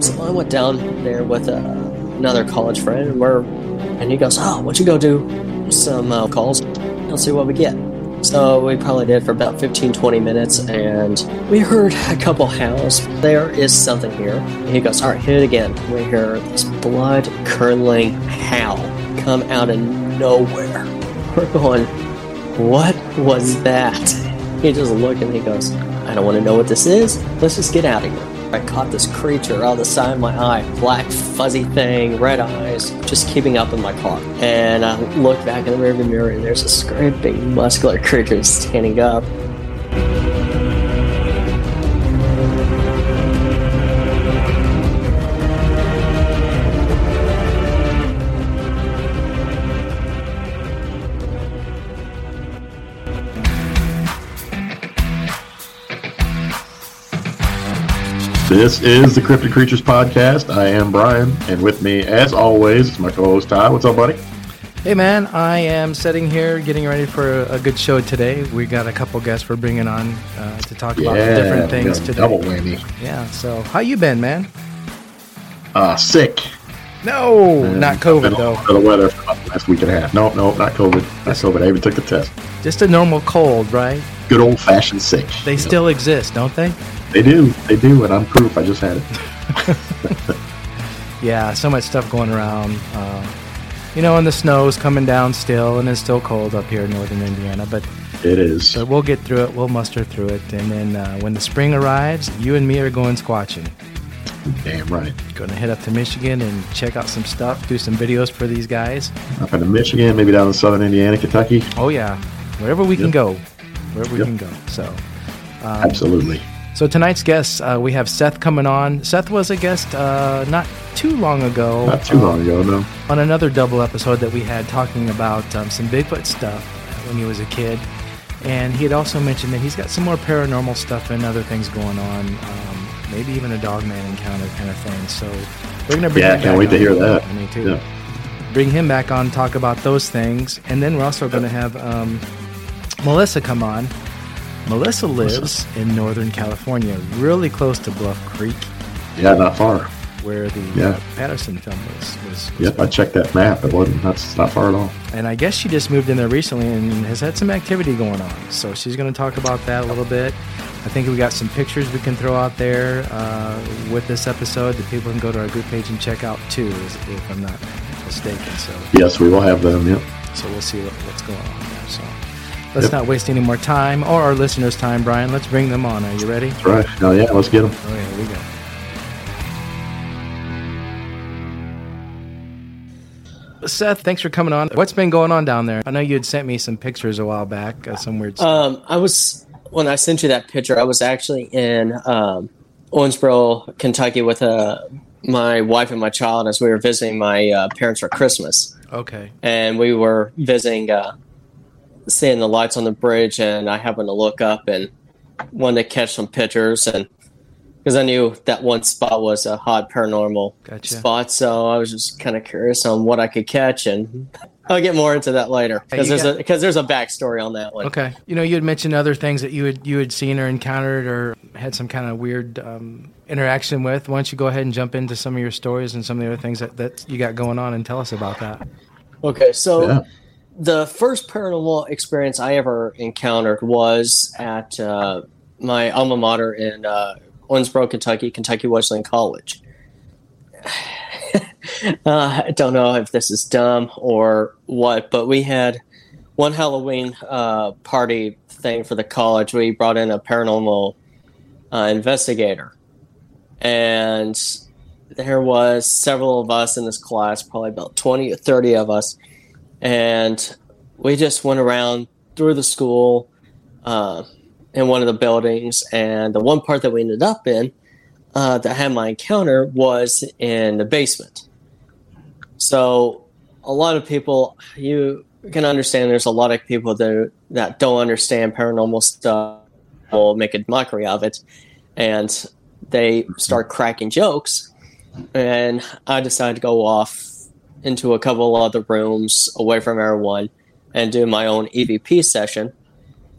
So I went down there with uh, another college friend, and we're, and he goes, "Oh, why don't you go do some uh, calls? Let's see what we get." So we probably did for about 15, 20 minutes, and we heard a couple howls. There is something here. And he goes, "All right, hit it again." We hear this blood curdling howl come out of nowhere. We're going, "What was that?" He just looked and he goes, "I don't want to know what this is. Let's just get out of here." I caught this creature out of the side of my eye, black fuzzy thing, red eyes, just keeping up with my car. And I looked back in the rearview mirror, and there's great big muscular creature standing up. This is the Cryptic Creatures Podcast. I am Brian, and with me, as always, is my co-host Ty. What's up, buddy? Hey man, I am sitting here getting ready for a good show today. We got a couple guests we're bringing on uh, to talk about different things today. Double whammy. Yeah. So how you been, man? Uh, sick. No, not COVID though. For the weather for the last week and a half. No, no, not COVID. Not COVID. I even took the test. Just a normal cold, right? Good old fashioned sick. They You know, still exist, don't they? They do. They do, and I'm proof. I just had it. Yeah. So much stuff going around. Uh, you know, and the snow's coming down still, and it's still cold up here in northern Indiana. But It is. but we'll get through it. We'll muster through it, and then uh, when the spring arrives, you and me are going squatching. Damn right. Going to head up to Michigan and check out some stuff, do some videos for these guys. Up into Michigan, maybe down in southern Indiana, Kentucky. Oh yeah, wherever we can go, wherever we Yep. can go. So, um, Absolutely. So tonight's guests, uh, we have Seth coming on. Seth was a guest uh, not too long ago, Not too uh, long ago, no. on another double episode that we had talking about um, some Bigfoot stuff when he was a kid, and he had also mentioned that he's got some more paranormal stuff and other things going on. Um, maybe even a dogman encounter kind of thing. So we're gonna bring Yeah, him I can't back wait to on. hear that. Mean, too Yeah. bring him back on, talk about those things, and then we're also going to have um, Melissa come on. Melissa lives in Northern California, really close to Bluff Creek, Yeah, not far. where the Yeah. uh, Patterson film was. was, was Yep, I checked that map. It wasn't. That's not far at all. and I guess she just moved in there recently and has had some activity going on. So she's going to talk about that a little bit. I think we got some pictures we can throw out there uh, with this episode that people can go to our group page and check out too, if I'm not mistaken. So Yes, we will have them. Yep. So we'll see what, what's going on there. So let's Yep. not waste any more time or our listeners' time, Brian. Let's bring them on. Are you ready? That's right. Oh yeah, let's get them. Oh, yeah, here we go. Seth, thanks for coming on. What's been going on down there? I know you had sent me some pictures a while back, uh, some weird stuff. Um, I was when I sent you that picture. I was actually in um, Owensboro, Kentucky, with uh, my wife and my child as we were visiting my uh, parents for Christmas, okay. and we were visiting, uh, seeing the lights on the bridge, and I happened to look up and wanted to catch some pictures, and because I knew that one spot was a hot paranormal Gotcha. spot, so I was just kind of curious on what I could catch, and I'll get more into that later because you there's got- a because there's a backstory on that one. Okay. You know, you had mentioned other things that you had you had seen or encountered or had some kind of weird um, interaction with. Why don't you go ahead and jump into some of your stories and some of the other things that, that you got going on and tell us about that. Okay, so Yeah. The first paranormal experience I ever encountered was at uh, my alma mater in uh, Owensboro, Kentucky, Kentucky Wesleyan College. uh, I don't know if this is dumb or what, but we had one Halloween uh, party thing for the college. We brought in a paranormal uh, investigator, and there was several of us in this class, probably about twenty or thirty of us, and we just went around through the school uh, in one of the buildings, and the one part that we ended up in uh, that had my encounter was in the basement. So a lot of people you can understand. There's a lot of people that that don't understand paranormal stuff will make a mockery of it, and they start cracking jokes. And I decided to go off into a couple other rooms away from everyone and do my own EVP session.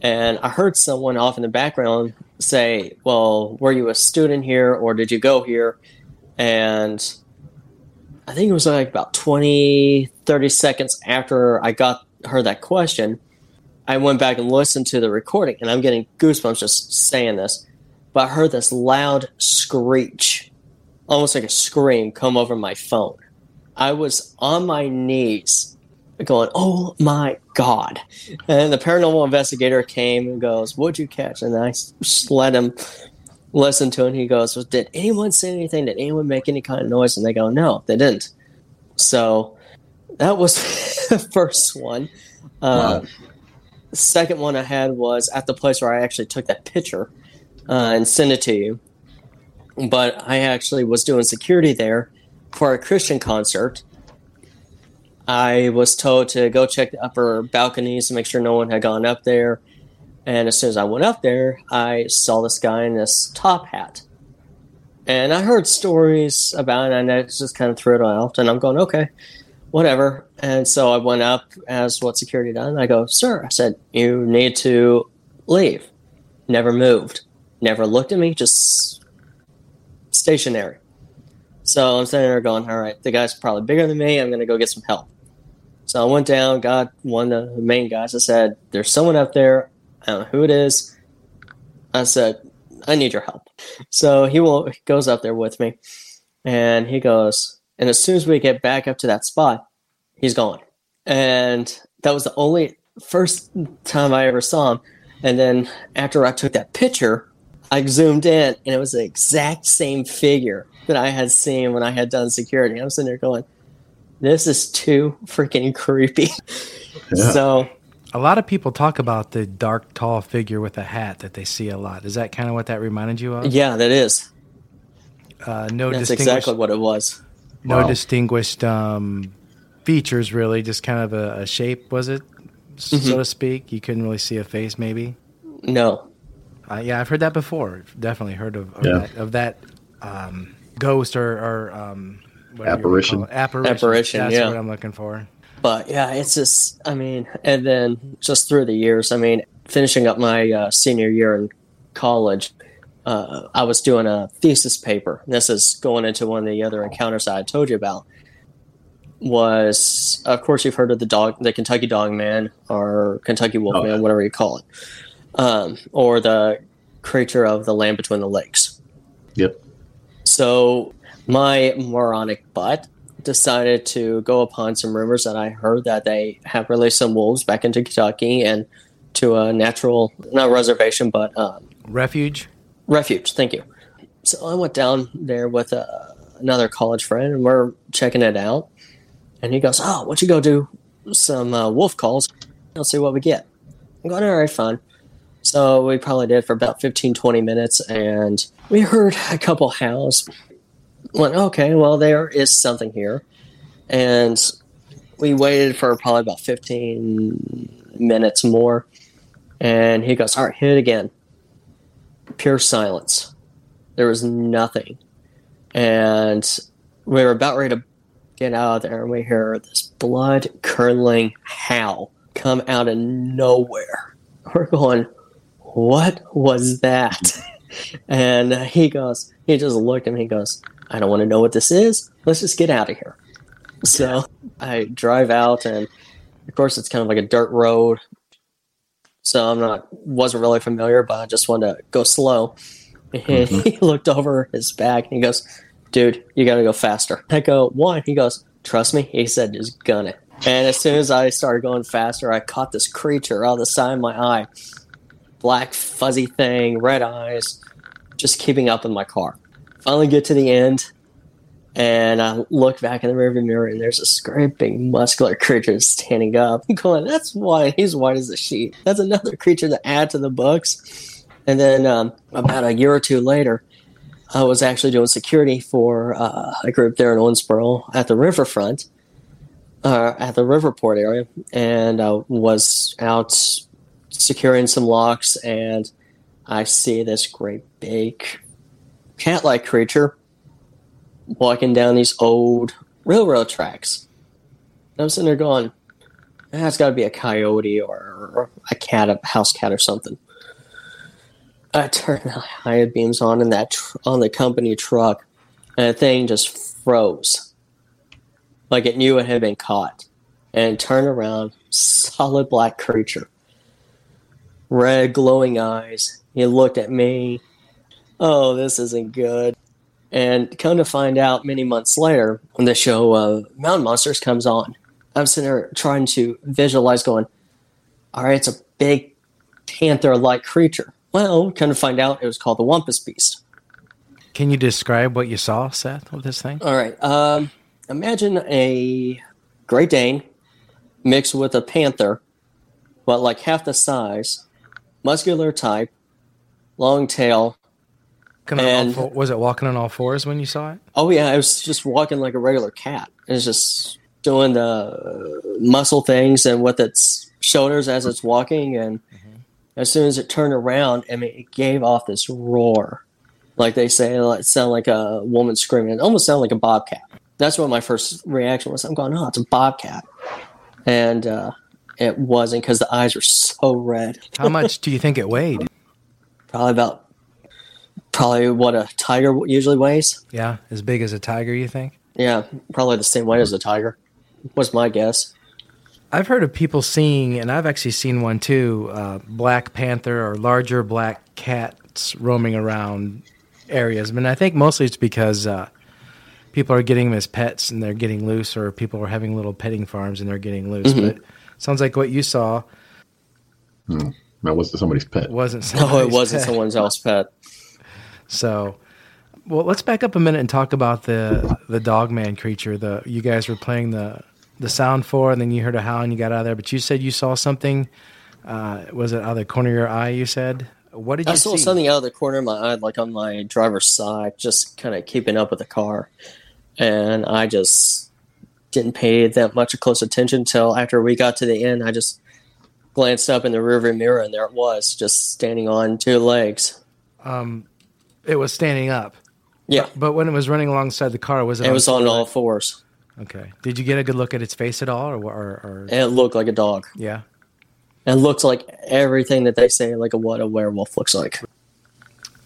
And I heard someone off in the background say, Well, were you a student here or did you go here? And I think it was like about 20, 30 seconds after I got her that question, I went back and listened to the recording, and I'm getting goosebumps just saying this. But I heard this loud screech, almost like a scream, come over my phone. I was on my knees going, Oh my God. And the paranormal investigator came and goes, What'd you catch? And I let him listen to it. And he goes, well, Did anyone say anything? Did anyone make any kind of noise? And they go, No, they didn't. So that was the first one. Uh, wow. The second one I had was at the place where I actually took that picture uh, and sent it to you. But I actually was doing security there for a Christian concert. I was told to go check the upper balconies to make sure no one had gone up there. And as soon as I went up there, I saw this guy in this top hat. And I heard stories about it, and I just kind of threw it out. And I'm going, okay, whatever. And so I went up as what security done. I go, sir, I said, you need to leave. Never moved. Never looked at me, just stationary. So I'm sitting there going, all right, the guy's probably bigger than me. I'm going to go get some help. So I went down, got one of the main guys. I said, there's someone up there. I don't know who it is. I said, I need your help. So he will he goes up there with me, and he goes, and as soon as we get back up to that spot, he's gone. And that was the only first time I ever saw him. And then after I took that picture, I zoomed in, and it was the exact same figure that I had seen when I had done security. I'm sitting there going, "This is too freaking creepy." Yeah. So a lot of people talk about the dark, tall figure with a hat that they see a lot. Is that kind of what that reminded you of? Yeah, that is. Uh, no, that's exactly what it was. No wow. distinguished um, features, really. Just kind of a, a shape, was it, mm-hmm. so to speak? You couldn't really see a face, maybe. No. Uh, yeah, I've heard that before. Definitely heard of, of yeah. that, of that um, ghost or, or um, apparition. Apparition. Apparition. That's yeah. what I'm looking for. But yeah, it's just, I mean, and then just through the years, I mean, finishing up my uh, senior year in college, uh, I was doing a thesis paper. This is going into one of the other encounters I told you about. Was of course you've heard of the dog, the Kentucky Dog Man or Kentucky Wolfman, oh, yeah. whatever you call it, um, or the creature of the land between the lakes. Yep. So my moronic butt decided to go upon some rumors that I heard that they have released some wolves back into Kentucky and to a natural, not reservation, but um, refuge. Refuge, thank you. So I went down there with uh, another college friend, and we're checking it out. And he goes, "Oh, why don't you go do some uh, wolf calls? Let's see what we get." I'm going, "All right, fine." So we probably did for about 15, 20 minutes, and we heard a couple howls went, okay, well, there is something here. And we waited for probably about 15 minutes more. And he goes, all right, hit it again. Pure silence. There was nothing. And we were about ready to get out of there, and we hear this blood curdling howl come out of nowhere. We're going, what was that? and he goes, he just looked at me, he goes, I don't want to know what this is. Let's just get out of here. So I drive out, and of course, it's kind of like a dirt road. So I'm not wasn't really familiar, but I just wanted to go slow. And mm-hmm. he looked over his back and he goes, "Dude, you got to go faster." I go, "Why?" He goes, "Trust me." He said, "Just gun it." And as soon as I started going faster, I caught this creature out of the side of my eye, black fuzzy thing, red eyes, just keeping up in my car finally get to the end, And I look back in the rearview mirror, and there's a big muscular creature standing up. Going, that's why he's white as a sheet. That's another creature to add to the books. And then um, about a year or two later, I was actually doing security for uh, a group there in Owensboro at the riverfront, uh, at the Riverport area, and I was out securing some locks, and I see this great big cat-like creature walking down these old railroad tracks. And I'm sitting there going, ah, "That's got to be a coyote or a cat, a house cat, or something." I turned the high beams on in that tr- on the company truck, and the thing just froze, like it knew it had been caught, and turned around, solid black creature, red glowing eyes. He looked at me. Oh, this isn't good. And come to find out, many months later, when the show uh, Mountain Monsters comes on, I'm sitting there trying to visualize, going, "All right, it's a big panther-like creature." Well, kind of find out it was called the Wampus Beast. Can you describe what you saw, Seth, with this thing? All right. Um, imagine a Great Dane mixed with a panther, but like half the size, muscular type, long tail. And- all four- was it walking on all fours when you saw it? Oh yeah, it was just walking like a regular cat. It was just doing the muscle things and with its shoulders as it's walking, and as soon as it turned around, I mean, it gave off this roar, like they say, it sounded like a woman screaming. It almost sounded like a bobcat. That's what my first reaction was. I'm going, oh, it's a bobcat, and uh, it wasn't because the eyes were so red. How much do you think it weighed? Probably about, probably what a tiger usually weighs. Yeah, as big as a tiger, you think? Yeah, probably the same weight as a tiger. Was my guess. I've heard of people seeing, and I've actually seen one too, uh, black panther or larger black cats roaming around areas. I mean, I think mostly it's because uh, people are getting them as pets and they're getting loose, or people are having little petting farms and they're getting loose. But sounds like what you saw That was somebody's pet. wasn't. No, it wasn't pet. someone else's pet. So, well, let's back up a minute and talk about the the dog man creature. The you guys were playing the the sound for, and then you heard a howl and you got out of there. But you said you saw something. Uh, was it out of the corner of your eye? You said. What did you I saw see? something out of the corner of my eye, like on my driver's side, just kind of keeping up with the car. And I just didn't pay that much close attention until after we got to the end. I just glanced up in the rearview mirror, and there it was, just standing on two legs. Um, it was standing up. Yeah, But when it was running alongside the car, was it? it was on all legs? fours. Okay. Did you get a good look at its face at all, or or, or it looked like a dog. yeah? It looked like everything that they say, like a, what a werewolf looks like.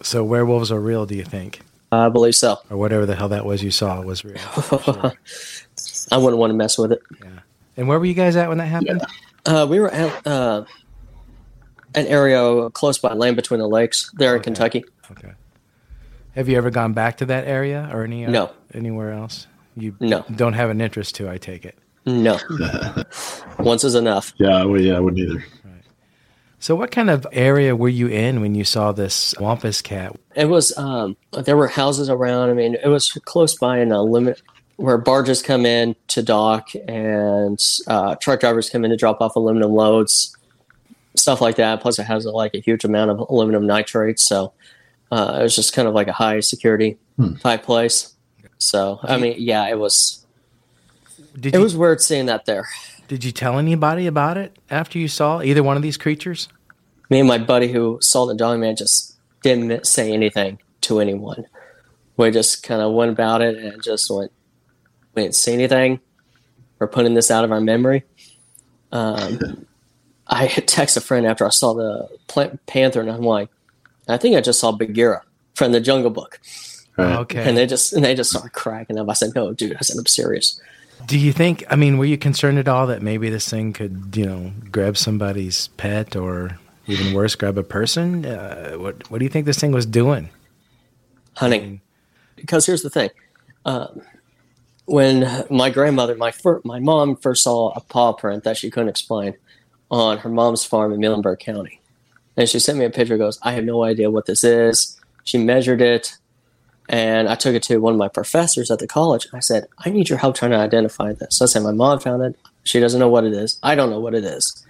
So werewolves are real, do you think, I believe so. or whatever the hell that was you saw was real? I wouldn't want to mess with it. Yeah. And where were you guys at when that happened? Uh, we were at uh, an area close by Land Between the Lakes there in Kentucky. Okay. Have you ever gone back to that area or any uh, No. anywhere else? You No. don't have an interest to, I take it. No. Once is enough. Yeah, well, yeah, I wouldn't either. So, what kind of area were you in when you saw this wampus cat? It was, um, there were houses around. I mean, it was close by in a limit where barges come in to dock and uh, truck drivers come in to drop off aluminum loads, stuff like that. Plus, it has like a huge amount of aluminum nitrate. So uh, it was just kind of like a high security type place. So, I mean, yeah, it was. Did It you was weird seeing that there. did you tell anybody about it after you saw either one of these creatures? me and my buddy who saw the dog man just didn't say anything to anyone. We just kind of went about it and just went, we didn't see anything. We're putting this out of our memory. Um, I text a friend after I saw the plant panther, and I'm like, I think I just saw Bagheera from the Jungle Book, Right. Okay. and they just and they just started cracking up. I said, No, dude. I said, I'm serious. Do you think? I mean, were you concerned at all that maybe this thing could, you know, grab somebody's pet or even worse, grab a person? Uh, what What do you think this thing was doing? hunting. Because here's the thing: um, when my grandmother, my fir- my mom first saw a paw print that she couldn't explain on her mom's farm in Muhlenberg County, and she sent me a picture. Goes, I have no idea what this is. She measured it, And I took it to one of my professors at the college. I said, I need your help trying to identify this. So I said, My mom found it. She doesn't know what it is. I don't know what it is.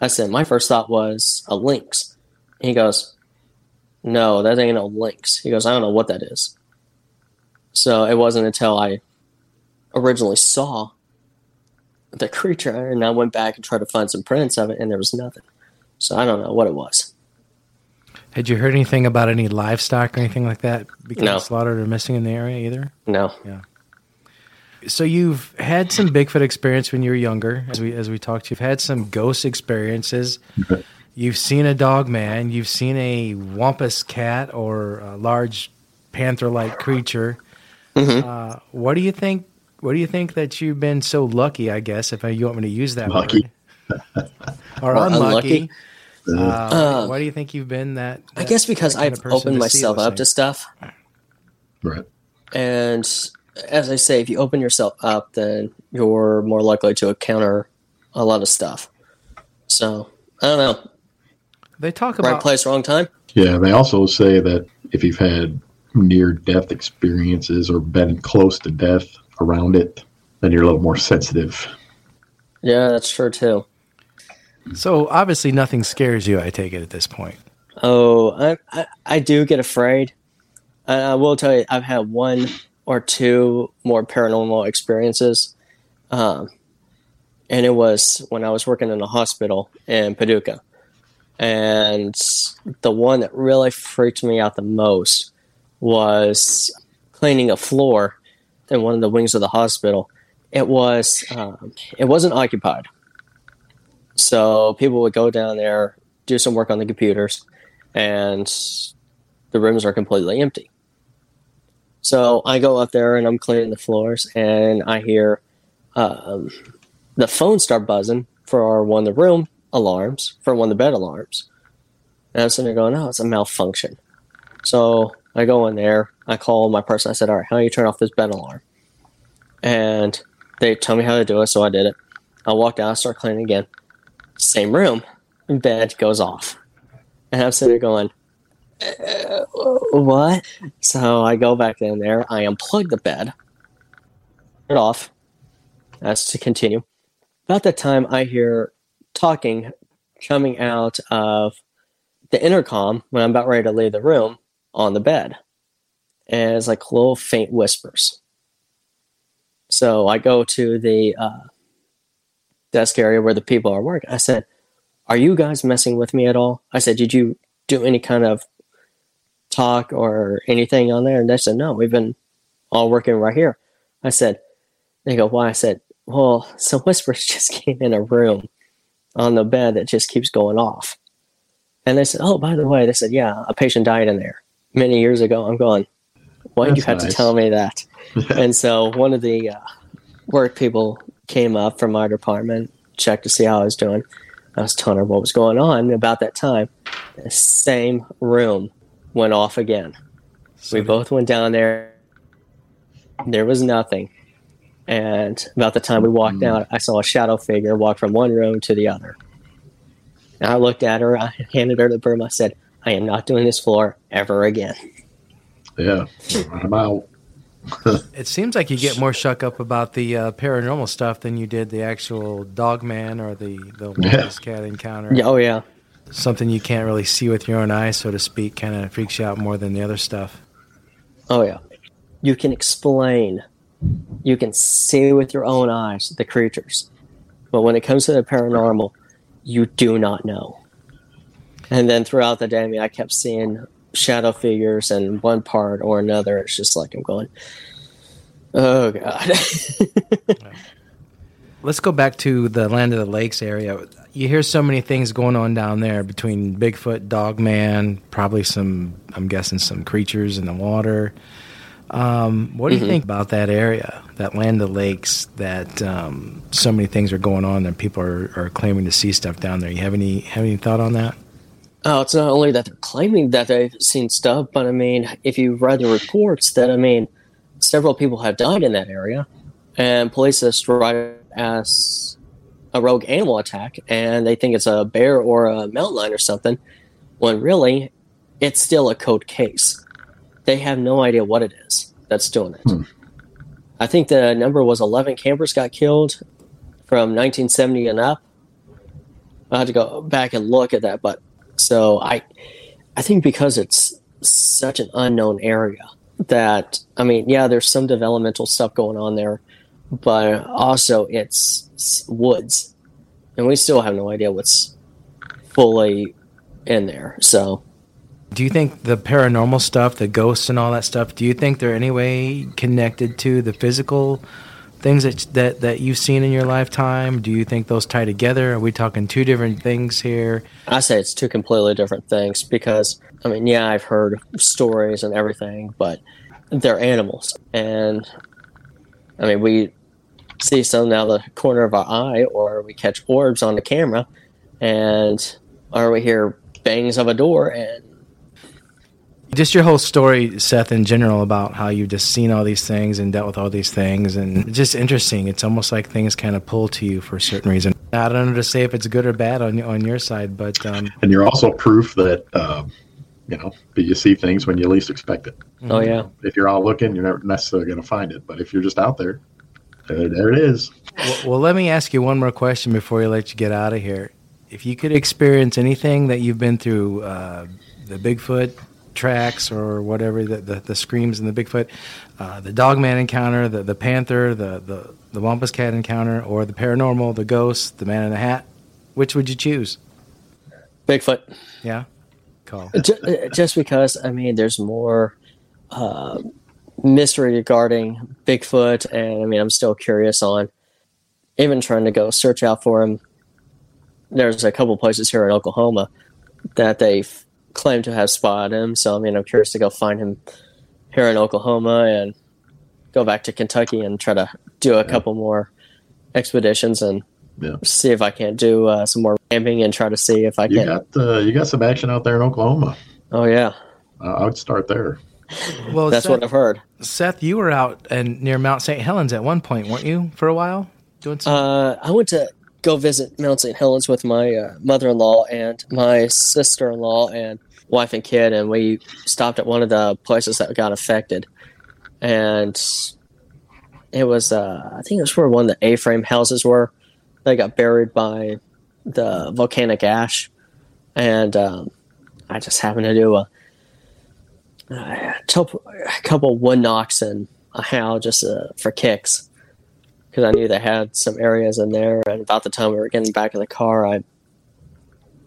I said, My first thought was a lynx. He goes, No, that ain't no lynx. He goes, I don't know what that is. So it wasn't until I originally saw the creature and I went back and tried to find some prints of it and there was nothing. So I don't know what it was. Had you heard anything about any livestock or anything like that becoming No. slaughtered or missing in the area either? No. So you've had some Bigfoot experience when you were younger, as we as we talked. You've had some ghost experiences. You've seen a dog man. You've seen a wampus cat or a large panther-like creature. Uh, what do you think? What do you think that you've been so lucky? I guess if you want me to use that Lucky. word, or Or unlucky. unlucky. Uh, why do you think you've been that? I guess because that I've opened myself up to stuff. Right. And as I say, if you open yourself up, then you're more likely to encounter a lot of stuff. So, I don't know. They talk about Right about place, wrong time? Yeah, they also say that if you've had near death experiences or been close to death around it, then you're a little more sensitive. Yeah, that's true too. So obviously, nothing scares you. I take it at this point. Oh, I, I, I do get afraid. I, I will tell you, I've had one or two more paranormal experiences. Um, and it was when I was working in a hospital in Paducah. And the one that really freaked me out the most was cleaning a floor in one of the wings of the hospital. It was um, it wasn't occupied, so people would go down there, do some work on the computers, and the rooms are completely empty. So I go up there and I'm cleaning the floors, and I hear um, the phone start buzzing for one of the room alarms, for one the bed alarms. And I'm sitting there going, oh, it's a malfunction. So I go in there, I call my person, I said, all right, how do you turn off this bed alarm? And they tell me how to do it, so I did it. I walked out, I start cleaning again. Same room, bed goes off. And I'm sitting there going, uh, what? So I go back in there, I unplug the bed, turn it off. That's to continue. About that time, I hear talking coming out of the intercom when I'm about ready to leave the room on the bed. And it's like little faint whispers. So I go to the uh, desk area where the people are working. I said, Are you guys messing with me at all? I said, Did you do any kind of talk or anything on there? And they said, No, we've been all working right here. I said, They go, Why? I said, Well, some whispers just came in a room on the bed that just keeps going off. And they said, Oh, by the way, they said, Yeah, a patient died in there many years ago. I'm going, Why did you have to tell me that? and so one of the uh, work people came up from our department, checked to see how I was doing. I was telling her what was going on. About that time, the same room went off again. we both went down there. There was nothing. And about the time we walked out, I saw a shadow figure walk from one room to the other. And I looked at her, I handed her the broom. I said, I am not doing this floor ever again. Yeah. I'm out. It seems like you get more shuck up about the uh, paranormal stuff than you did the actual dog man or the the wampus cat encounter. Yeah, oh, yeah. Something you can't really see with your own eyes, so to speak, kind of freaks you out more than the other stuff. Oh yeah. You can explain. You can see with your own eyes the creatures. But when it comes to the paranormal, you do not know. And then throughout the day, I mean, I kept seeing shadow figures in one part or another. It's just like I'm going, oh god. Let's go back to the Land of the Lakes area. You hear so many things going on down there between Bigfoot, Dogman, probably some, I'm guessing, some creatures in the water. Um, what do you think about that area, that Land of Lakes, that um, so many things are going on and people are, are claiming to see stuff down there? You have any have any thought on that? Oh, it's not only that they're claiming that they've seen stuff, but I mean, if you read the reports, that I mean, several people have died in that area, and police have describe it as a rogue animal attack, and they think it's a bear or a mountain lion or something, when really, it's still a code case. they have no idea what it is that's doing it. Hmm. I think the number was 11 campers got killed from 1970 and up. I had to go back and look at that, but so I, I think because it's such an unknown area that I mean, yeah, there's some developmental stuff going on there, but also it's, woods, and we still have no idea what's fully in there. So Do you think the paranormal stuff, the ghosts and all that stuff, do you think they're any way connected to the physical things that that that you've seen in your lifetime? Do you think those tie together? Are we talking two different things here? I say it's two completely different things because I mean, yeah, I've heard stories and everything, but they're animals, and I mean, we see something out of the corner of our eye, or we catch orbs on the camera, and or we hear bangs of a door, and Just your whole story, Seth, in general, about how you've just seen all these things and dealt with all these things, and just interesting. It's almost like things kind of pull to you for a certain reason. I don't know to say if it's good or bad on on your side, but um, And you're also proof that, um, you know, that you see things when you least expect it. oh yeah, If you're out looking, you're never necessarily going to find it. But if you're just out there, there, there it is. well, well, let me ask you one more question before we let you get out of here. If you could experience anything that you've been through, uh, the Bigfoot tracks or whatever, the, the, the screams in the Bigfoot, uh, the Dogman encounter, the, the Panther, the, the, the Wampus Cat encounter, or the paranormal, the ghost, the Man in the Hat, which would you choose? Bigfoot. Yeah? Call. Ju- just because I mean, there's more uh, mystery regarding Bigfoot, and I mean, I'm still curious on even trying to go search out for him. There's a couple places here in Oklahoma that they claim to have spotted him, so I mean, I'm curious to go find him here in Oklahoma and go back to Kentucky and try to do a couple more expeditions and Yeah. see if I can't do uh, some more camping and try to see if I You can. got uh, you got some action out there in Oklahoma. Oh yeah, Uh, I would start there. Well, that's Seth, what I've heard. Seth, you were out and near Mount St. Helens at one point, weren't you, for a while? Doing some. Uh, I went to go visit Mount St. Helens with my uh, mother-in-law and my sister-in-law and wife and kid, and we stopped at one of the places that got affected, and it was uh, I think it was where one of the A-frame houses were. They got buried by the volcanic ash, and um, I just happened to do a, a couple a couple wood knocks and a howl just uh, for kicks because I knew they had some areas in there. And about the time we were getting back in the car, I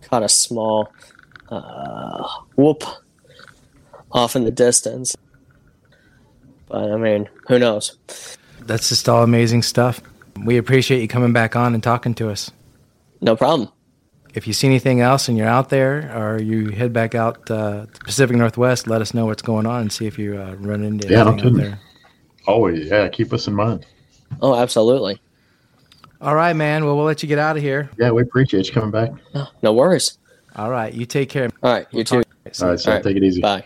caught a small uh, whoop off in the distance. But I mean, who knows? That's just all amazing stuff. We appreciate you coming back on and talking to us. No problem. If you see anything else and you're out there or you head back out uh, to Pacific Northwest, let us know what's going on and see if you uh, run into Yeah, anything out there. Always, yeah. Keep us in mind. Oh, absolutely. All right, man. Well, we'll let you get out of here. Yeah, we appreciate you coming back. No worries. All right. You take care. All right, you We'll too. talk- All right, so All right. take it easy. Bye.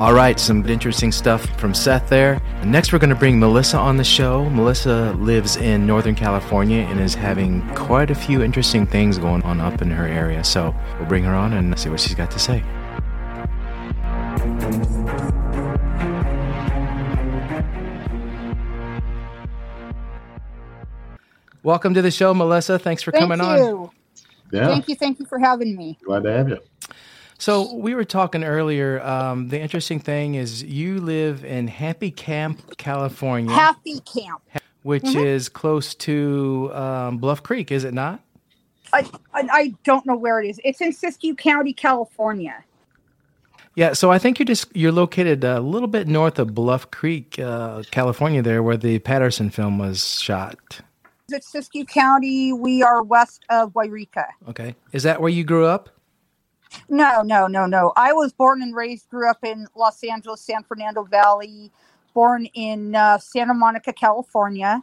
All right, some interesting stuff from Seth there. Next, we're going to bring Melissa on the show. Melissa lives in Northern California and is having quite a few interesting things going on up in her area. So we'll bring her on and see what she's got to say. Welcome to the show, Melissa. Thanks for Thank coming on. you. Yeah, Thank you. Thank you for having me. glad to have you. So we were talking earlier. Um, the interesting thing is you live in Happy Camp, California, Happy Camp. which Mm-hmm. is close to um, Bluff Creek, is it not? I, I, I don't know where it is. It's in Siskiyou County, California. Yeah. So I think you're just you're located a little bit north of Bluff Creek, uh, California, there where the Patterson film was shot. It's Siskiyou County. We are west of Yreka. Okay. Is that where you grew up? No, no, no, no. I was born and raised, grew up in Los Angeles, San Fernando Valley, born in uh, Santa Monica, California.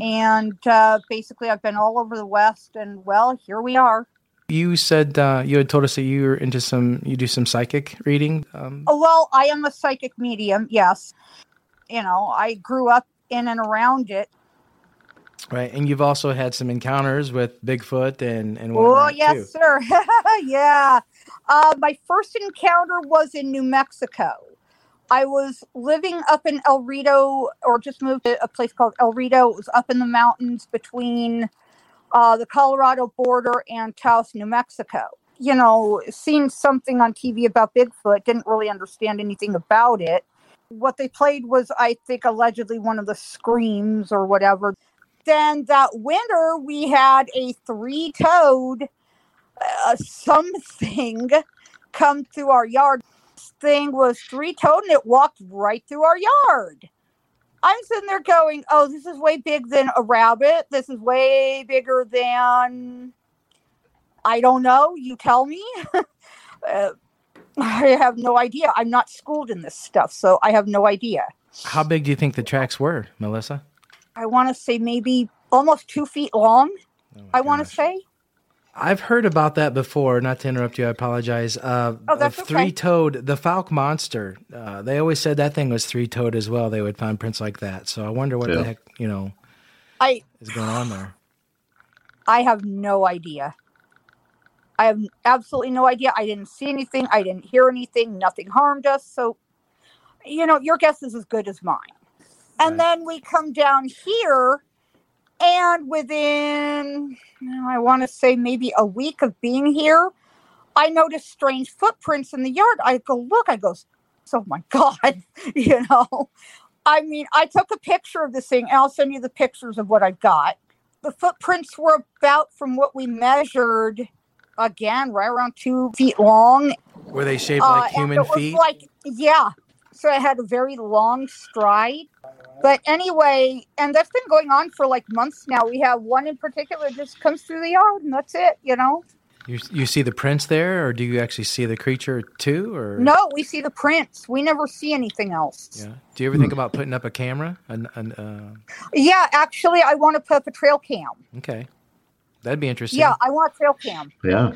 And uh, basically, I've been all over the West, and well, here we are. You said uh, you had told us that you were into some, you do some psychic reading. Um, Oh, well, I am a psychic medium, yes. You know, I grew up in and around it. Right, and you've also had some encounters with Bigfoot and and Oh, yes, too. sir. yeah. Uh, my first encounter was in New Mexico. I was living up in El Rito, or just moved to a place called El Rito. It was up in the mountains between uh, the Colorado border and Taos, New Mexico. You know, seen something on TV about Bigfoot, didn't really understand anything about it. What they played was, I think, allegedly one of the screams or whatever. Then that winter, we had a three toed uh, something come through our yard. This thing was three toed and it walked right through our yard. I'm sitting there going, oh, this is way big than a rabbit. This is way bigger than, I don't know. You tell me. uh, I have no idea. I'm not schooled in this stuff, so I have no idea. How big do you think the tracks were, Melissa? I want to say maybe almost two feet long. Oh I want to say. I've heard about that before. Not to interrupt you, I apologize. Uh, Oh, that's okay. three-toed, the Fouke monster. Uh, they always said that thing was three-toed as well. They would find prints like that. So I wonder what Yeah. the heck you know I is going on there. I have no idea. I have absolutely no idea. I didn't see anything. I didn't hear anything. Nothing harmed us. So, you know, your guess is as good as mine. And Right. then we come down here, and within, I want to say maybe a week of being here, I noticed strange footprints in the yard. I go, look, I goes, oh my God, you know. I mean, I took a picture of this thing, and I'll send you the pictures of what I got the footprints were about from what we measured again right around two feet long Were they shaped Uh, like and human it was feet? like yeah so it had a very long stride but anyway and that's been going on for like months now we have one in particular that just comes through the yard and that's it you know You, you see the prints there, or do you actually see the creature too? Or no we see the prints we never see anything else Yeah. Do you ever think about putting up a camera? An, an, uh, yeah actually i want to put up a trail cam okay, that'd be interesting. yeah i want a trail cam Yeah.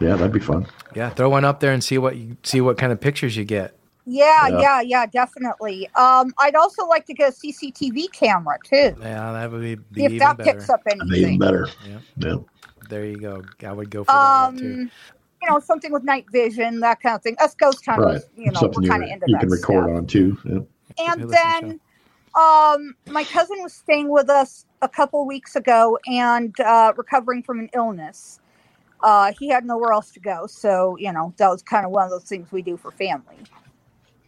Yeah, that'd be fun. Yeah, throw one up there and see what you see what kind of pictures you get. Yeah Yeah. yeah yeah definitely um i'd also like to get a cctv camera too Yeah, that would be, be if even that better. picks up anything. Even anything. better. Yeah. Yeah. There you go. I would go for that Um, one too. you know, something with night vision, that kind of thing. Us ghost Right. hunters, you know, Something we're you, kind of into you can record stuff. on too. Yeah. And then, um, my cousin was staying with us a couple weeks ago and uh, recovering from an illness. Uh, he had nowhere else to go, so you know that was kind of one of those things we do for family.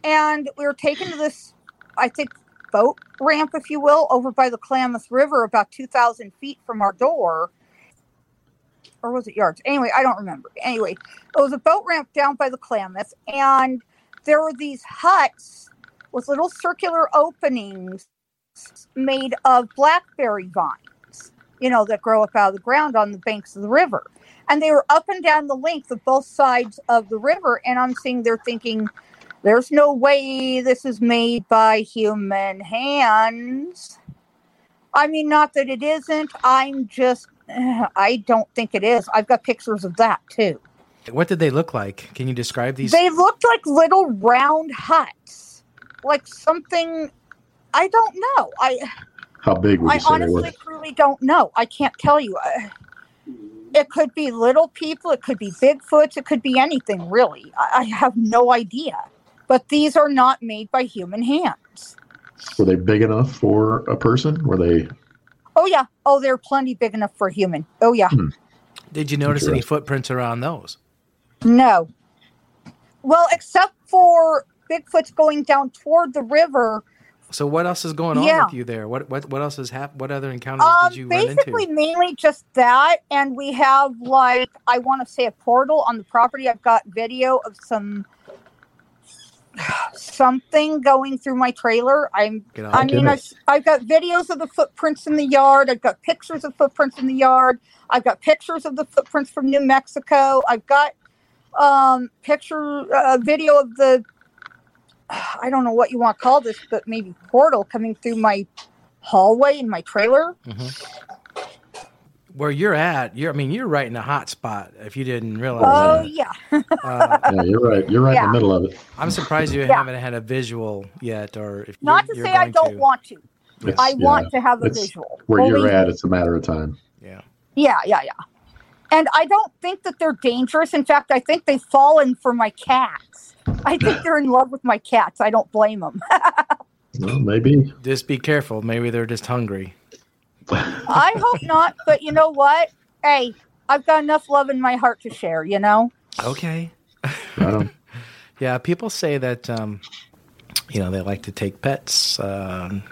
And we were taken to this, I think, boat ramp, if you will, over by the Klamath River, about two thousand feet from our door. Or was it yards? Anyway, I don't remember. Anyway, it was a boat ramp down by the Klamath, and there were these huts with little circular openings made of blackberry vines, you know, that grow up out of the ground on the banks of the river. And they were up and down the length of both sides of the river. And I'm sitting there thinking, there's no way this is made by human hands. I mean, not that it isn't. I'm just, I don't think it is. I've got pictures of that too. What did they look like? Can you describe these? They looked like little round huts, like something. I don't know. I How big would I say honestly truly don't know. I can't tell you. Uh, It could be little people. It could be Bigfoots. It could be anything really. I, I have no idea. But these are not made by human hands. Were they big enough for a person? Were they? Oh yeah. Oh, they're plenty big enough for a human. Oh yeah. Did you notice any footprints around those? No. Well, except for Bigfoot's going down toward the river. So what else is going on Yeah. with you there? What what what else has happened? What other encounters Um, did you run basically, into? mainly just that, and we have like I want to say a portal on the property. I've got video of some something going through my trailer. I'm. I mean, I've, I've got videos of the footprints in the yard. I've got pictures of footprints in the yard. I've got pictures of the footprints from New Mexico. I've got um, picture, uh, video of the, I don't know what you want to call this, but maybe portal coming through my hallway in my trailer. Where you're at, you're I mean you're right in a hot spot. If you didn't realize Oh that. yeah, Uh, Yeah, you're right. You're right in the middle of it. I'm surprised you Yeah. haven't had a visual yet, or if not you're, to you're say I don't to. want to. It's- I yeah, want to have a it's visual. Where you're at, it's a matter of time. Yeah. Yeah, yeah, yeah. And I don't think that they're dangerous. In fact, I think they've fallen for my cats. I think they're in love with my cats. I don't blame them. Well, maybe. Just be careful. Maybe they're just hungry. I hope not, but you know what? Hey, I've got enough love in my heart to share, you know? Okay. I Yeah, people say that um, you know they like to take pets. Um,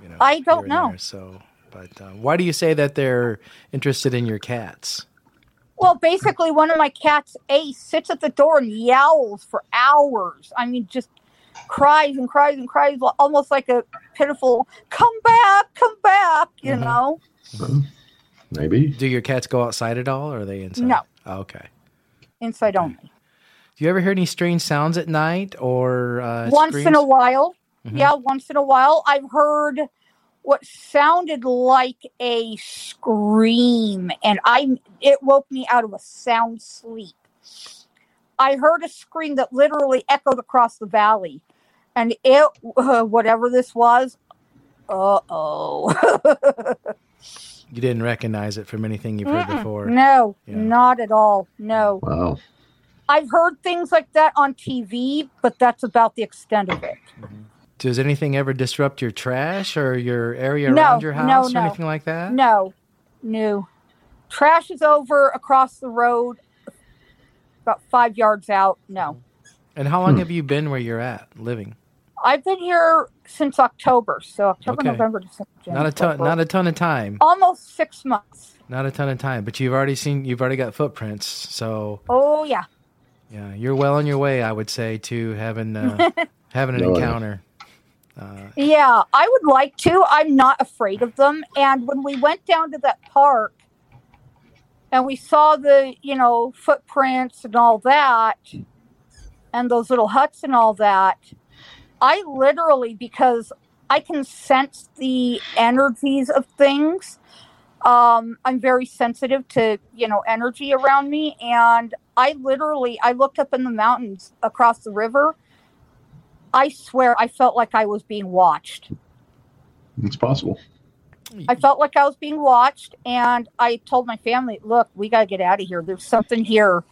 you know, I don't know. there, so, but uh, why do you say that they're interested in your cats? Well, basically, one of my cats, Ace, sits at the door and yowls for hours. I mean, just cries and cries and cries, almost like a pitiful, come back, come back, you Mhm. know? maybe. Do your cats go outside at all, or are they inside? No. Oh, okay. Inside only. Do you ever hear any strange sounds at night, or uh, once in a while. Mhm. Yeah, once in a while. I've heard what sounded like a scream, and I it woke me out of a sound sleep. I heard a scream that literally echoed across the valley, and it whatever this was. Uh oh. You didn't recognize it from anything you've heard before. no, Yeah. not at all. No. Wow. I've heard things like that on TV, but that's about the extent of it. Does anything ever disrupt your trash or your area No, around your no, house or anything like that? No, no. Trash is over across the road, about five yards out. No. And how long have you been where you're at living? I've been here since October. So October, Okay. November, December. Not a ton. Not a ton of time. Almost six months. Not a ton of time. But you've already seen. You've already got footprints. So Oh, yeah. yeah, you're well on your way. I would say to having uh, having an yeah. encounter. Yeah, I would like to. I'm not afraid of them. And when we went down to that park and we saw the, you know, footprints and all that, and those little huts and all that, I literally, because I can sense the energies of things, um, I'm very sensitive to, you know, energy around me. And I literally, I looked up in the mountains across the river. I swear I felt like I was being watched. It's possible. I felt like I was being watched, and I told my family, "Look, we got to get out of here. There's something here.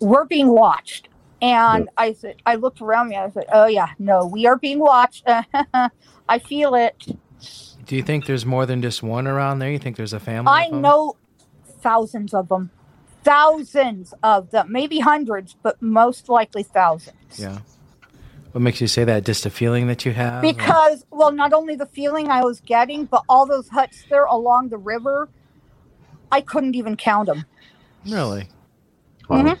We're being watched." And I said, I looked around me. I said, "Oh yeah, no, we are being watched. I feel it. Do you think there's more than just one around there? You think there's a family? I know thousands of them, thousands of them, maybe hundreds, but most likely thousands." Yeah. What makes you say that? Just a feeling that you have? or- because well not only the feeling i was getting but all those huts there along the river i couldn't even count them really, Wow. Mhm.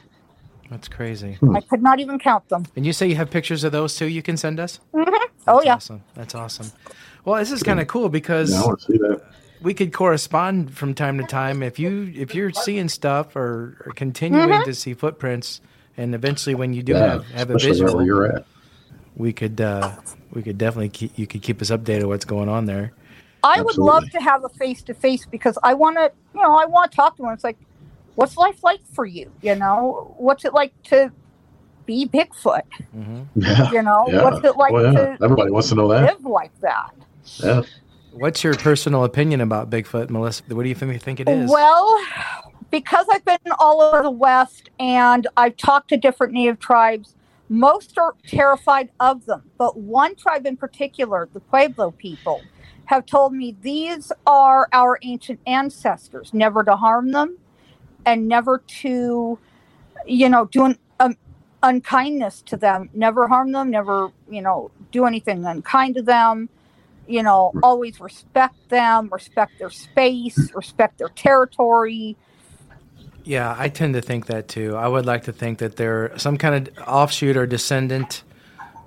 that's crazy. i could not even count them And you say you have pictures of those too? You can send us. Mm-hmm. oh yeah awesome. That's awesome. Well, this is kind of cool because Yeah, I want to see that. we could correspond from time to time if you if you're seeing stuff or, or continuing Mm-hmm. to see footprints, and eventually when you do Yeah, have have a especially visual, wherever you're at. We could uh, we could definitely keep, you could keep us updated what's going on there. i would love to have a face-to-face because i want to you know i want to talk to them it's like what's life like for you you know what's it like to be bigfoot hmm Yeah. you know Yeah. what's it like well, yeah. to Everybody wants to know that. live like that Yeah. What's your personal opinion about Bigfoot, Melissa? What do you think, think it is? Well, because I've been all over the West and I've talked to different Native tribes, most are terrified of them. But one tribe in particular, the Pueblo people, have told me these are our ancient ancestors, never to harm them and never to, you know, do an um, unkindness to them, never harm them, never, you know, do anything unkind to them you know, always respect them, respect their space, respect their territory. Yeah, I tend to think that too. I would like to think that they're some kind of offshoot or descendant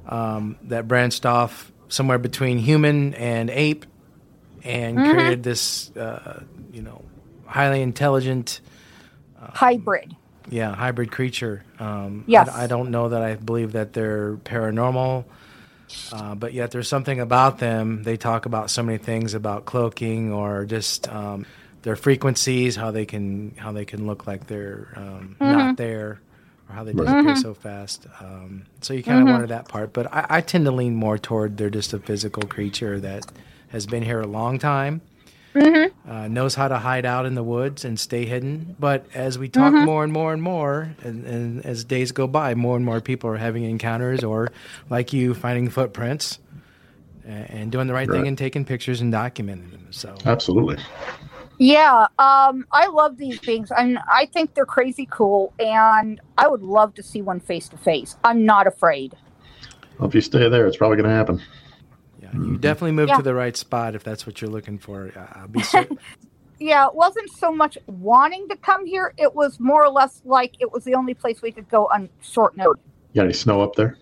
um, that branched off somewhere between human and ape and created this, uh, you know, highly intelligent, Hybrid. Yeah, hybrid creature. Um, Yes. I, I don't know that I believe that they're paranormal, uh, but yet there's something about them. They talk about so many things about cloaking or just um, their frequencies, how they can how they can look like they're um, not there, or how they disappear so fast. Um, so you kind of wanted that part. But I, I tend to lean more toward they're just a physical creature that has been here a long time uh, knows how to hide out in the woods and stay hidden. But as we talk more and more and more, and, and as days go by, more and more people are having encounters, or like you, finding footprints and doing the right, thing and taking pictures and documenting them. So Absolutely. Yeah, um, I love these beings. I I think they're crazy cool, and I would love to see one face to face. I'm not afraid. Well, if you stay there, it's probably going to happen. yeah, you definitely moved Yeah. to the right spot if that's what you're looking for. I- I'll be certain. Yeah, it wasn't so much wanting to come here; it was more or less like it was the only place we could go on short notice. You got any snow up there?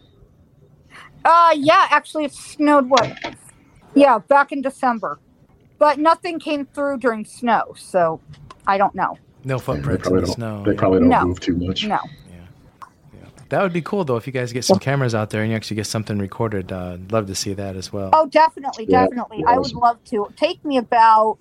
Uh, yeah, actually, it snowed what? Yeah, back in December, but nothing came through during snow, so I don't know. no They footprints in probably the don't. snow. They probably don't No. move too much. No. That would be cool though if you guys get some cameras out there and you actually get something recorded. Uh, I'd love to see that as well. Oh, definitely, definitely. yeah, I would love to. It'd take me about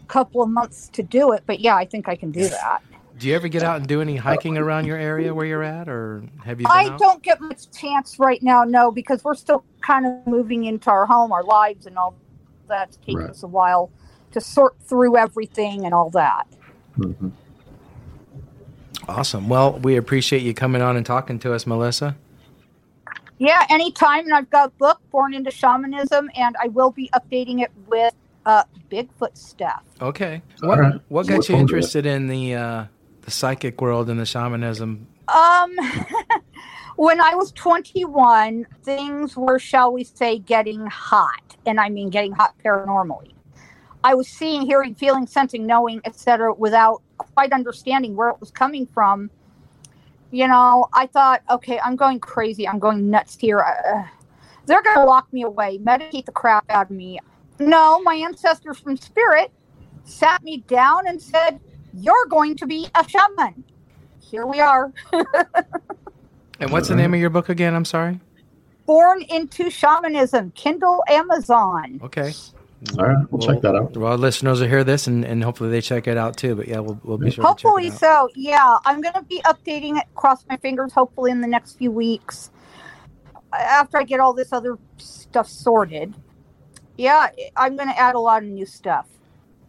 a couple of months to do it, but yeah, I think I can do that. Do you ever get out and do any hiking around your area where you're at, or have you been I out? don't get much chance right now, no, because we're still kind of moving into our home, our lives, and all that. It's taking Right. us a while to sort through everything and all that. hmm Awesome. Well, we appreciate you coming on and talking to us, Melissa. Yeah, anytime. And I've got a book, Born into Shamanism, and I will be updating it with uh, Bigfoot stuff. Okay. What right. what got you forward to it. interested in the uh, the psychic world and the shamanism? Um, when I was 21, things were, shall we say, getting hot. And I mean getting hot paranormally. I was seeing, hearing, feeling, sensing, knowing, etc., without quite understanding where it was coming from. You know, I thought, okay, I'm going crazy. I'm going nuts here. Uh, they're going to lock me away, medicate the crap out of me. No, my ancestors from spirit sat me down and said, You're going to be a shaman. Here we are. And what's the name of your book again? I'm sorry. Born into Shamanism, Kindle Amazon. Okay. All right, we'll check that out. Well, listeners will hear this and, and hopefully they check it out too. But yeah, we'll, we'll be sure Hopefully to check it out. so. Yeah, I'm going to be updating it, cross my fingers, hopefully in the next few weeks after I get all this other stuff sorted. Yeah, I'm going to add a lot of new stuff.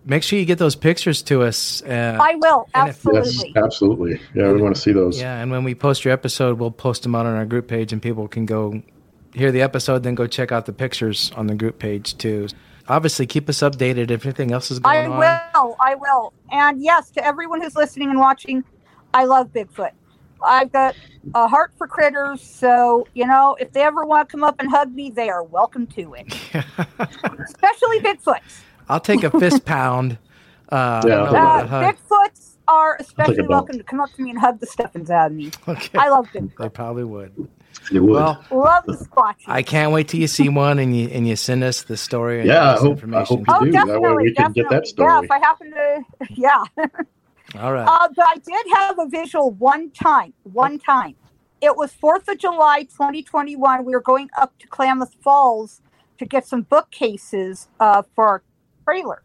Make sure you get those pictures to us. Uh, I will, and if- Yes, absolutely. absolutely. Yeah, we want to see those. yeah, and when we post your episode, we'll post them out on our group page and people can go hear the episode, then go check out the pictures on the group page too. Obviously, keep us updated if anything else is going on. I will. I will. And yes, to everyone who's listening and watching, I love Bigfoot. I've got a heart for critters, so you know, if they ever want to come up and hug me, they are welcome to it. Especially Bigfoots. I'll take a fist pound. Uh, Yeah, no, I'll not Uh. Bigfoots are especially welcome to come up to me and hug the stuffings out of me. Okay. I love them. They probably would. You would. Well, Love the squatches. I can't wait till you see one and you and you send us the story and Yeah, I this hope- I information. hope oh, do. That way definitely, we can get that definitely. Yeah, if I happen to, yeah. All right. Uh, but I did have a visual one time. One time. It was 4th of July 2021. We were going up to Klamath Falls to get some bookcases uh, for our trailer.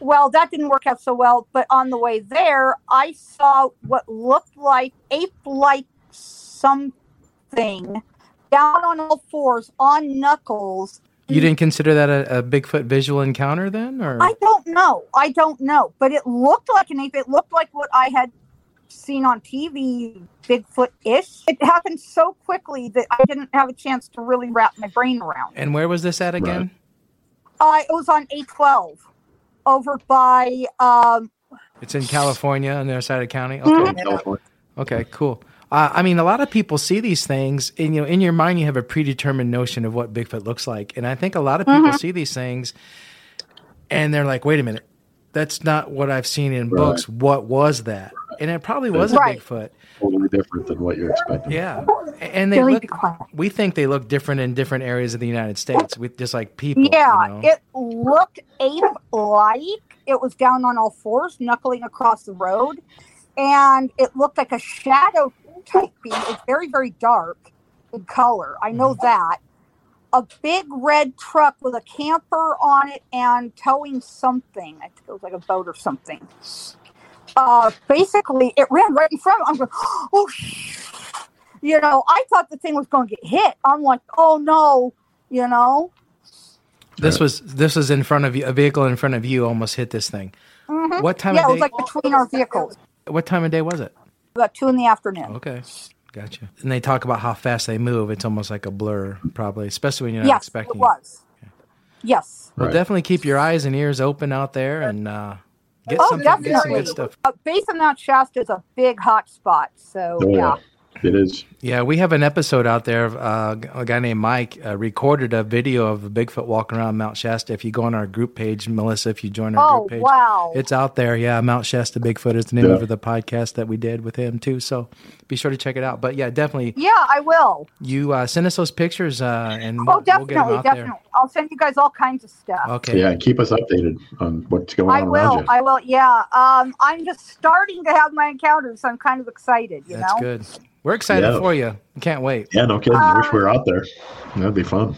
Well, that didn't work out so well. But on the way there, I saw what looked like ape like something down on all fours, on knuckles. you didn't consider that a, a Bigfoot visual encounter then, or I don't know. I don't know. But it looked like an ape. It looked like what I had seen on TV, Bigfoot ish. It happened so quickly that I didn't have a chance to really wrap my brain around. and where was this at again? Uh, it was on A12 over by, um, It's in California on the other side of the county. Mm-hmm. Okay. Okay. Cool. Uh, I mean, a lot of people see these things, and you know, in your mind, you have a predetermined notion of what Bigfoot looks like, and I think a lot of people Mm-hmm. see these things, and they're like, "Wait a minute, that's not what I've seen in Right. books. What was that?" And it probably was a Bigfoot. Totally different than what you're expecting. Yeah, and they look. We think they look different in different areas of the United States, with just like people. yeah, you know? it looked ape like. It was down on all fours, knuckling across the road. and it looked like a shadow type being. It's very, very dark in color. I know mm-hmm. that. A big red truck with a camper on it and towing something. I think it was like a boat or something. Uh, basically, it ran right in front. of I'm going, oh, you know, I thought the thing was going to get hit. I'm like, oh no, you know. This was this was in front of you. A vehicle in front of you almost hit this thing. Mhm. What time Yeah, it of was day? like between our vehicles, what time of day was it? about two in the afternoon. Okay, gotcha. And they talk about how fast they move. It's almost like a blur, probably, especially when you're not yes, expecting. it was. Yes. Well, Right. definitely keep your eyes and ears open out there and uh, get Oh, some get some definitely. good stuff. Uh, Base of Mount Shasta is a big hot spot. So, Oh, yeah. yeah. It is. Yeah, we have an episode out there. Of, uh, a guy named Mike uh, recorded a video of a Bigfoot walking around Mount Shasta. If you go on our group page, Melissa, if you join our Oh, group page, wow. it's out there. Yeah, Mount Shasta Bigfoot is the name Yeah. of the podcast that we did with him too. So be sure to check it out. But yeah, definitely, yeah, I will. you uh, send us those pictures uh, and Oh, we'll, we'll get them definitely, out definitely. I'll send you guys all kinds of stuff. Okay. Yeah, keep us updated on what's going I on I will. around you. I will. Yeah. Um, I'm just starting to have my encounters, so I'm kind of excited. You That's know. good. We're excited Yeah. for you. Can't wait. yeah, no kidding. I wish we were out there. That'd be fun.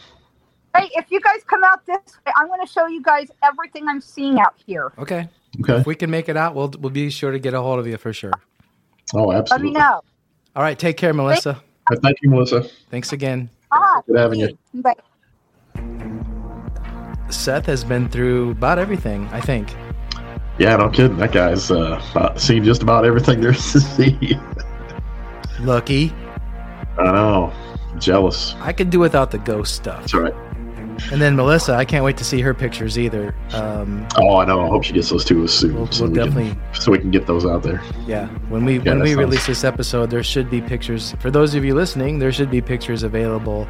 Hey, if you guys come out this way, I'm going to show you guys everything I'm seeing out here. Okay. Okay. If we can make it out, we'll we'll be sure to get a hold of you for sure. Oh, absolutely. Let me know. All right. Take care, Melissa. Uh, Thank you, Melissa. Thanks again. Ah, Good having you. Bye. Seth has been through about everything, I think. Yeah, no kidding. That guy's uh, seen just about everything there is to see. Lucky. I know. Jealous. I could do without the ghost stuff. That's all right. And then Melissa, I can't wait to see her pictures either. Um, Oh, I know. I hope she gets those to us soon, We'll- so we'll we definitely- can so we can get those out there. yeah, when we Yeah, when we sounds- release this episode, there should be pictures. For those of you listening, there should be pictures available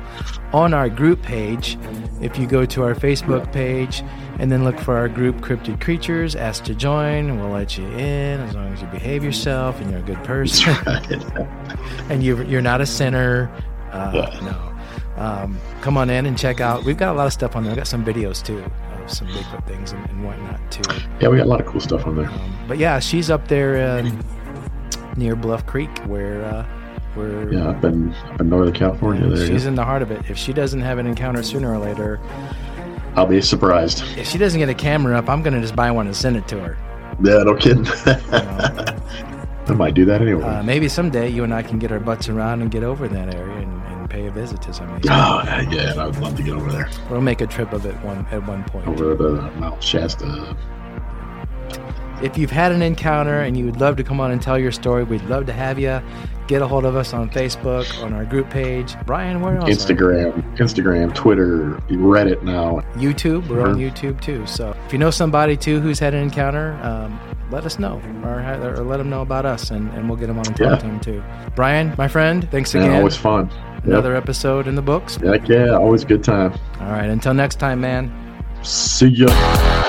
on our group page. If you go to our Facebook page and then look for our group Cryptid Creatures, ask to join. We'll let you in as long as you behave yourself and you're a good person. and you, you're not a sinner. Uh, Yeah. No. Um, come on in and check out. We've got a lot of stuff on there. We've got some videos too of some Bigfoot things and, and whatnot too. yeah, we got a lot of cool stuff on there. Um, but yeah, she's up there um, near Bluff Creek where uh, where Yeah, up in up in Northern California. There, she's yeah. in the heart of it. If she doesn't have an encounter sooner or later, I'll be surprised. if she doesn't get a camera up, I'm gonna just buy one and send it to her. Yeah, no kidding. I might do that anyway. Uh, maybe someday you and I can get our butts around and get over in that area and pay a visit to some of these. oh, yeah, I would love to get over there. We'll make a trip of it one at one point. Over the Mount Shasta. If you've had an encounter and you would love to come on and tell your story, we'd love to have you. Get a hold of us on Facebook, on our group page. Brian, where else? Instagram, Instagram, Twitter, Reddit now. YouTube. We're on Mhm. YouTube too. So if you know somebody too who's had an encounter, um, let us know or, or let them know about us, and, and we'll get them on and talk Yeah. to them too. Brian, my friend, thanks again. always fun. Another episode in the books. Heck yeah, always good time. All right. Until next time, man. See ya.